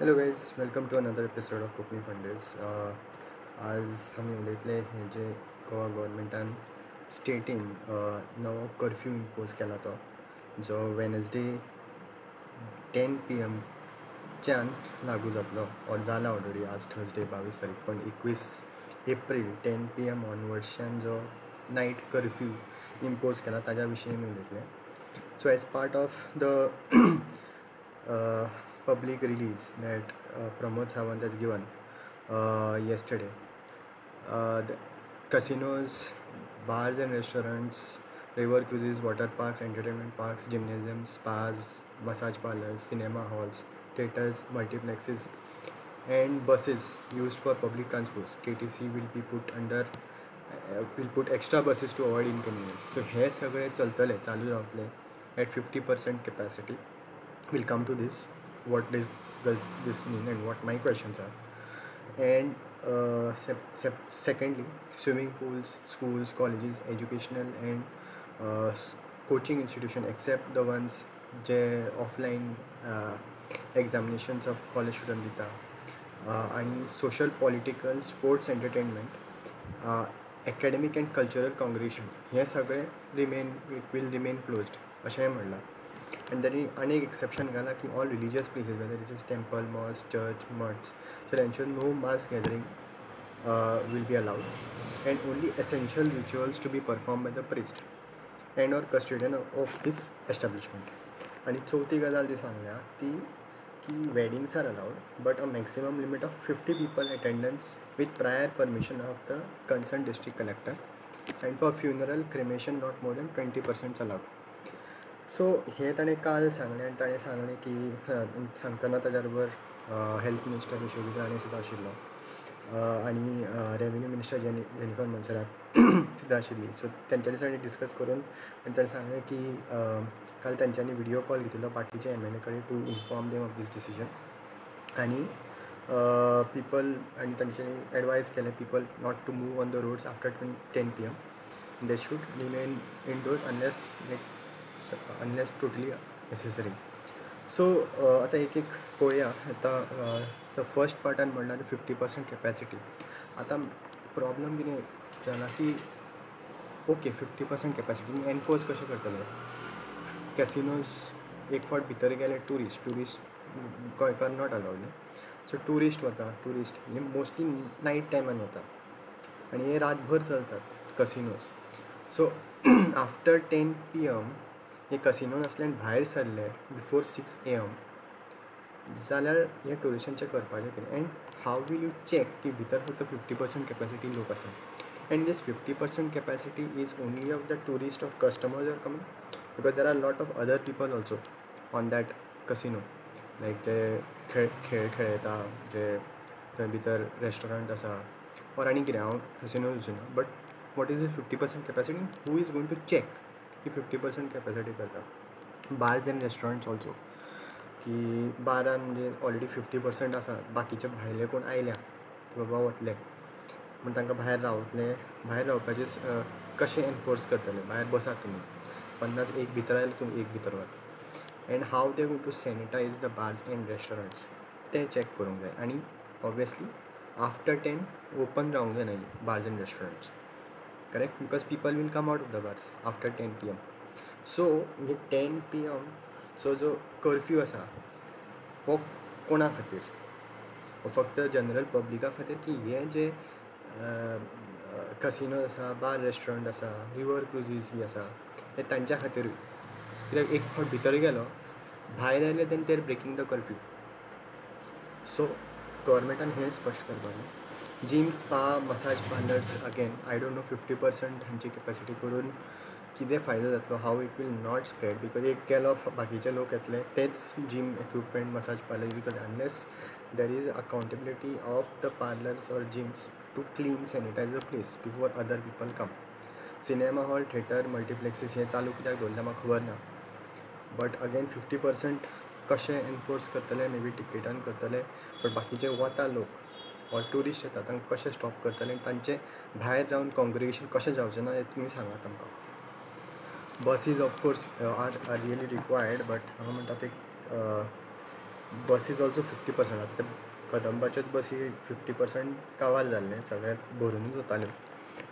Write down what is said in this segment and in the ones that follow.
Hello guys welcome to another episode of Konkani फंडेज आज आमी उलयतले हे जे गोवा गव्हर्मेंटान स्टेटीन नवो कर्फ्यू इम्पोज केला तो जो वेनसडे टेन पी एमच्यान लागू जातलो ऑर जाला ऑलरेडी आज थर्सडे बावीस तारीख. पण एकवीस एप्रील टेन पी एम ऑनवर्ड्सच्यान जो नायट कर्फ्यू इम्पोज केला ताज्या विशीं आमी उलयतले so as part of the public release that uh, Pramod Sawant has given uh, yesterday. Uh, the casinos, bars and restaurants, river cruises, water parks, entertainment parks, gymnasiums, spas, massage parlors, cinema halls, theaters, multiplexes, and buses used for public transport. KTC will be put under uh, will put extra buses to avoid inconvenience. So हे सगळे चलतले चालू रावतले at 50% capacity. We'll come to this what does, does this mean and what my questions are and uh, se- se- secondly swimming pools schools colleges educational and uh, coaching institution except the ones जे offline examinations of college student दिता आनी social political sports entertainment academic and cultural congregation हे सगळे remain it will remain closed अशेंय म्हणलां and then आणि एक exception घाला की all religious places whether it is temple mosque church mutts shall ensure no mass gathering uh, will be allowed and only essential rituals to be performed by the priest and or custodian of this establishment आणि चौथी गजाल ती सांगल्या ती की weddings are allowed but a maximum limit of 50 people attendance with prior permission of the concerned district collector and for funeral cremation not more than 20 percent allowed so हे ताणें काल सांगलें आनी ताणें सांगलें की सांगतना ताच्या बरोबर हेल्थ मिनिस्टर यशोदी राणे सुद्दां आशिल्लो आनी रेवेन्यू मिनिस्टर जेनि जेनिफर मनसराक सुद्दां आशिल्ली सो तेंच्यांनी सगळें डिस्कस करून आनी ताणें सांगलें की काल तेंच्यांनी विडियो कॉल घेतिल्लो बाकीचे एम एल ए कडेन to inform them of these decision आनी पिपल आनी तांच्यांनी एडवायज केलें people not to move on the roads after ten P M they should remain indoors unless like unless totally necessary so आतां एक एक पळोवया आतां फर्स्ट पार्टान म्हणल्यार फिफ्टी पर्संट कॅपेसिटी आतां प्रॉब्लम कितें जाला की okay fifty percent capacity enforce कशें करतले कॅसिनोज एक फावट भितर गेले ट्युरिस्ट ट्युरिस्ट गोंयकार नॉट अलावड सो ट्युरिस्ट वता ट्युरिस्ट हे मोस्टली नायट टायमान वता आनी हे रातभर चलतात casinos so after ten P M हे कसिनो नासल्यान भायर सरले बिफोर सिक्स ए एम जाल्यार हे टुरिस्टांचें करपाचें कितें and how will you check की भितर फक्त फिफ्टी पर्संट कॅपेसिटी लोक आसा and this fifty percent capacity is only of the tourist of customers are coming because there are lot of other people also on that casino like जे खेळ खेळ खेळटा जे थंय भितर रेस्टॉरंट आसा ऑर आनी कितें हांव casino वचूना but what is the fifty percent capacity who is going to check की फिफ्टी पर्संट कॅपॅसिटी करता बार्स एंड रेस्टॉरंट्स ऑल्सो की बारान म्हणजे ऑलरेडी फिफ्टी पर्संट आसा बाकीचे भायले कोण आयल्या बाबा वतले. म्हण तांकां भायर रावतले. भायर रावपाचे कशें एनफोर्स करतले? भायर बसात तुमी पन्नास एक भितर आयले तुमी एक भितर वच. And how they going to sanitize the bars and restaurants ते चॅक करूंक जाय आनी ऑब्वियसली आफ्टर टेन ओपन रावंक जाय bars and restaurants correct? Because people will come out of the bars after 10 pm so म्हणजे टेन पी एमचो जो curfew आसा हो कोणा खातीर फक्त जनरल पब्लिका खातीर की हे जे कसिनो आसा बार रेस्टॉरंट आसा रिवर क्रुजीस बी आसा हे तांच्या खातीरूय कित्याक एक फावट भितर गेलो भायर आयले तेन्ना तेर ब्रेकिंग द कर्फ्यू सो गव्हर्मेंटान हें स्पश्ट करपाचें. Gyms spa massage parlours again I don't know fifty percent हांची कॅपेसिटी करून कितें फायदो जातलो how it will not spread because एक केलो बाकीचे लोक येतले तेच gym equipment massage parlour because unless there is accountability of the parlours or gyms to clean sanitise the place before other people come cinema hall theatre multiplexes हे चालू कित्याक दवरलें म्हाका खबर ना बट अगेन फिफ्टी पर्संट कशें enforce करतले may be टिकेटान करतले बट बाकीचे वता लोक ऑर ट्युरिस्ट येतात तांकां कशें स्टॉप करतले आनी तांचें भायर रावन कॉन्ग्रिगेशन कशें जावचें ना हें तुमी सांगात आमकां. Buses of course are are really required but हांगा म्हणटा ते बसीज ऑल्सो फिफ्टी पर्संट आतां ते कदंबाच्योच बसी फिफ्टी पर्संट कावार जाल्ले सगळ्यांत भरूनच वताल्यो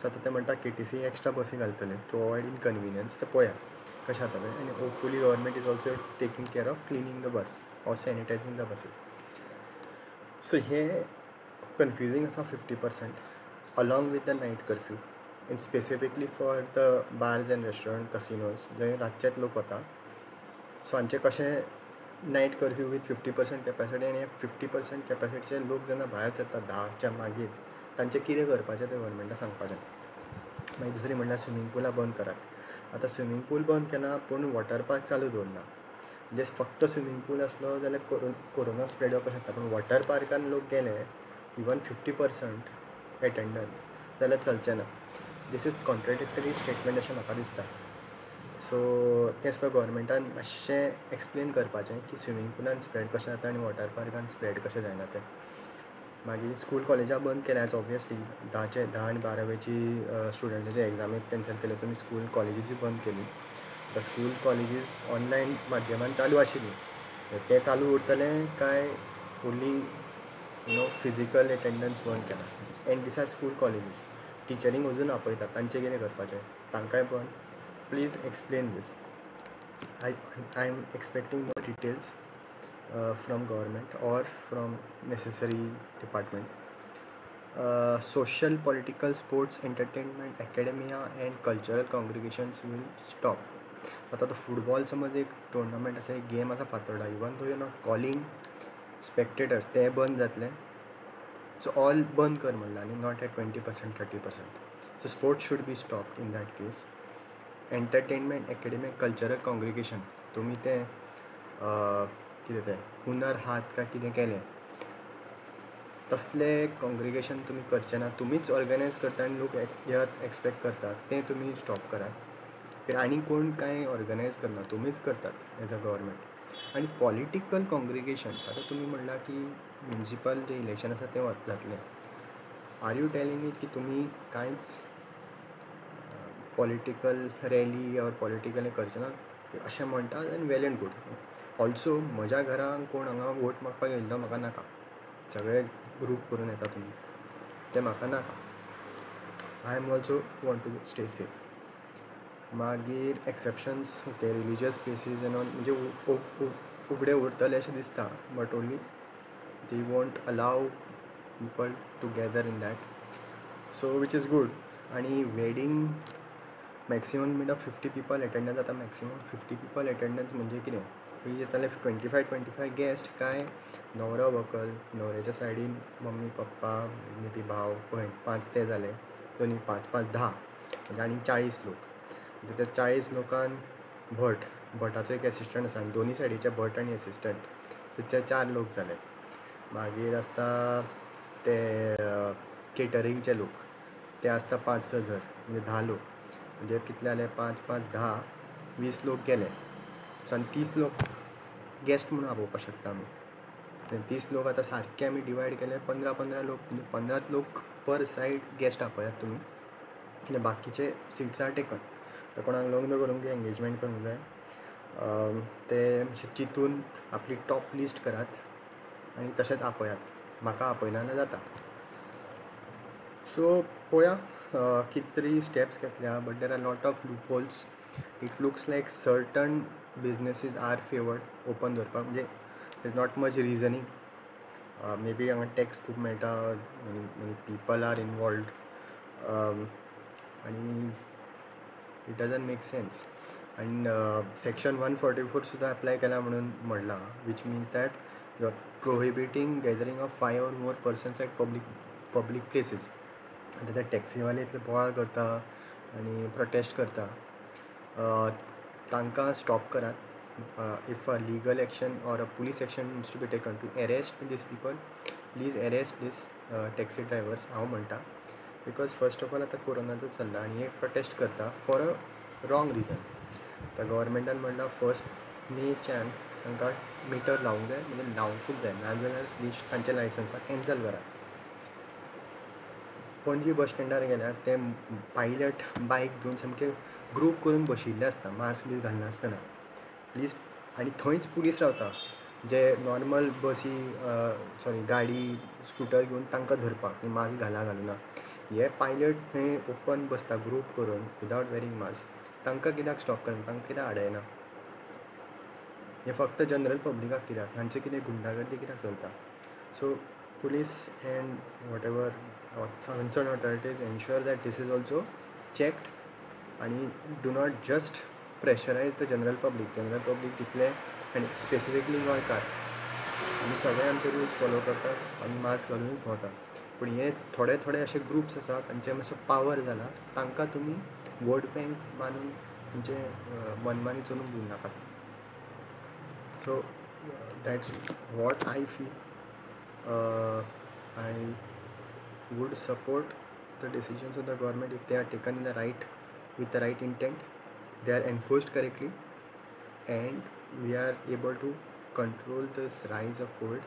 सो आतां ते म्हणटा के टी सी एक्स्ट्रा बसी घालतले. टू अवॉयड इनकन्विनियन्स ते पळया कशें जातलें आनी hopefully government is also taking care of cleaning the bus or sanitizing the buses so हे कन्फ्युजींग आसा fifty percent along with the night curfew in specifically for the bars and restaurant casinos जंय रातचेच लोक वता so हांचे कशें night curfew with fifty percent capacity आनी fifty percent कॅपेसिटीचे लोक जेन्ना भायर सरता धाच्या मागीर तांचें कितें करपाचें तें गव्हर्मेंटान सांगपाचें मागीर दुसरी म्हणल्यार स्विमींग पुलां बंद करात आतां स्विमींग पूल बंद केला पूण वॉटर पार्क चालू दवरना म्हणजे फक्त स्विमींग पूल आसलो जाल्यार कोरो कोरोना स्प्रेड जावपाक शकता पूण वॉटर पार्कान लोक गेले इवन फिफ्टी पर्संट एटेंडंट जाल्यार चलचें ना दीस इज कॉन्ट्रेडिक्टरी स्टेटमेंट अशें म्हाका दिसता सो तें सुद्दां गोवोरमेंटान मातशें एक्सप्लेन करपाचें की स्विमींग पुलान स्प्रेड कशें जाता आनी वॉटर पार्कान स्प्रेड कशें जायना तें. मागीर स्कूल कॉलेजां बंद केल्याच ऑब्वियसली धाचे धा आनी बारावेची स्टुडंटाची एग्जामी कॅन्सल केल्यो तुमी स्कूल कॉलेजीसूय बंद केली. आतां स्कूल कॉलेजीस ऑनलायन माध्यमान चालू आशिल्ली. तें चालू उरतलें काय? फुडली यू नो फिजिकल एटेंडन्स बंद केला. And this are school colleges टिचरींक अजून आपयतात तांचें कितें करपाचें तांकांय बंद please explain this I I am expecting more details from government or from necessary department social political sports entertainment academia and cultural congregations will stop आतां तो फुटबॉल समज एक टोर्नामेंट आसा एक गेम आसा Fatorda even though you not calling spectators ते बंद जातले. सो ऑल बंद कर म्हणलें आनी not at twenty percent thirty percent so sports should be stop in that case entertainment academic cultural congregation तुमी तें कितें तें हुनर हात काय कितें केलें? तसले कॉंग्रिगेशन तुमी करचें ना. तुमीच ऑर्गनायज करता आनी लोक येत एक्सपेक्ट करतात. तें तुमी स्टॉप करात आनी कोण कांय ऑर्गनायज करना तुमीच करतात एज अ गव्हर्मेंट आनी पॉलिटिकल कॉन्ग्रिगेशन्स आतां तुमी म्हणलां की म्युन्सिपल जें इलेक्शन आसा तें जातलें आर यू टेलिंग इट की तुमी कांयच पॉलिटिकल रॅली ऑर पॉलिटिकल हें करचें ना? अशें म्हणटा and well and good also म्हज्या घरान कोण हांगा वोट मागपाक येयल्लो म्हाका नाका. सगळे ग्रूप करून येता तुमी तें म्हाका नाका. I am also want to stay safe मागीर exceptions okay religious places and on म्हणजे उगडे उरतले अशें दिसता but only they want allow people to gather in that so which is good आनी वेडींग मॅक्सिमम म्हणटा फिफ्टी पिपल एटेंडन्स जाता maximum fifty people attendance म्हणजे कितें? पयलीं जातालें twenty five twenty five guest काय? न्हवरो व्हंकल न्हवऱ्याच्या सायडीन मम्मी पप्पा मे बी भाव भयण पांच ते जाले दोनी पांच पांच धा म्हणजे आनी चाळीस लोक. त्या चाळीस लोकांक भट भटाचो एक एसिस्टंट आसा आनी दोनी सायडीचे भट आनी एसिस्टंट ते चार लोक जाले मागीर आसता ते केटरिंगचे लोक. ते आसता पांच स जर म्हणजे धा लोक. म्हणजे कितले जाले पांच पांच धा वीस लोक गेले. सो आनी तीस लोक गेस्ट म्हणून आपोवपाक शकता आमी. तीस लोक आतां सारके आमी डिवायड केले पंदरा पंदरा लोक म्हणजे पंदराच लोक पर सायड गेस्ट आपयात तुमी आनी बाकीचे सिट्स आर टेकन तर कोणाक लग्न करूंक एंगेजमेंट करूंक जाय. ते चिंतून आपली टॉप लिस्ट करात आनी तशेंच आपयात. म्हाका आपयना जाल्यार जाता. सो पळोवया कित तरी स्टेप्स घेतल्या but there are lot of loopholes it looks like certain businesses are favoured open दवरपाक म्हणजे is not much reasoning may be हांगा टॅक्स खूब मेळटा पीपल पिपल आर इनवॉल्ड आनी इट डजन मेक सेन्स आनी सेक्शन वन फोर्टी फोर सुद्दां apply केला म्हणून म्हणलां which means that you are prohibiting gathering of five or more persons at public public places आतां ते टॅक्सीवाले इतले बोवाळ करता आनी प्रोटेस्ट करता. तांकां स्टॉप करात. If a legal action or a police action means to be taken to arrest these people please arrest these taxi drivers हांव म्हणटा. बिकॉज फर्स्ट ऑफ ऑल आतां कोरोनाचो चल्ला आनी एक प्रोटेस्ट करता फॉर अ रॉंग रिजन आतां गव्हर्मेंटान म्हणला फर्स्ट मेच्यान तांकां मिटर लावंक जाय म्हणजे लावंकूच जाय नाजाल्यार लिस्ट तांचे लायसन्साक कॅन्सल करात पणजी बस स्टँडार गेल्यार ते पायलट बायक घेवन सामके ग्रूप करून बशिल्ले आसता मास्क बी घालनासतना प्लीज आनी थंयच पुलीस रावता जे नॉर्मल बसी सॉरी गाडी स्कुटर घेवन तांकां धरपाक मास्क घाला घालूना. हे पायलट थंय ओपन बसता ग्रूप करून विदावट वेरींग मास्क तांकां कित्याक स्टॉप करना? तांकां कित्याक आडयना? हे फक्त जनरल पब्लिकाक कित्याक? हांचे कितें गुंडागर्दी कित्याक चलता? So police and whatever concern authorities ensure that this is also checked आनी do not just pressurise the general public general public जितले आनी स्पेसिफिकली गोंयकार आमी सगळे आमचे रुल्स फॉलो करतात आनी मास्क घालून भोंवता पण हे थोडे थोडे असे ग्रुप्स असा त्यांचे मातसो पॉवर झाला. तांकां तुम्ही वोट बँक मानून त्यांचे मनमानी चलून घेऊ नका. So that's what I feel I would support the decisions of the government if they are taken in the right with the right intent they are enforced correctly and we are able to control this rise of Covid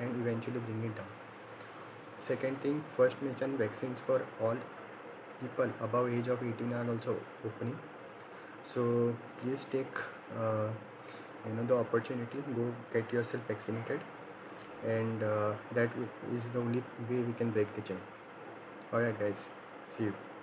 and eventually bring it down second thing first mention vaccines for all people above age of 18 are also opening. So please take uh, you know the opportunity go get yourself vaccinated. And uh, that is the only way we can break the chain. All right guys. See you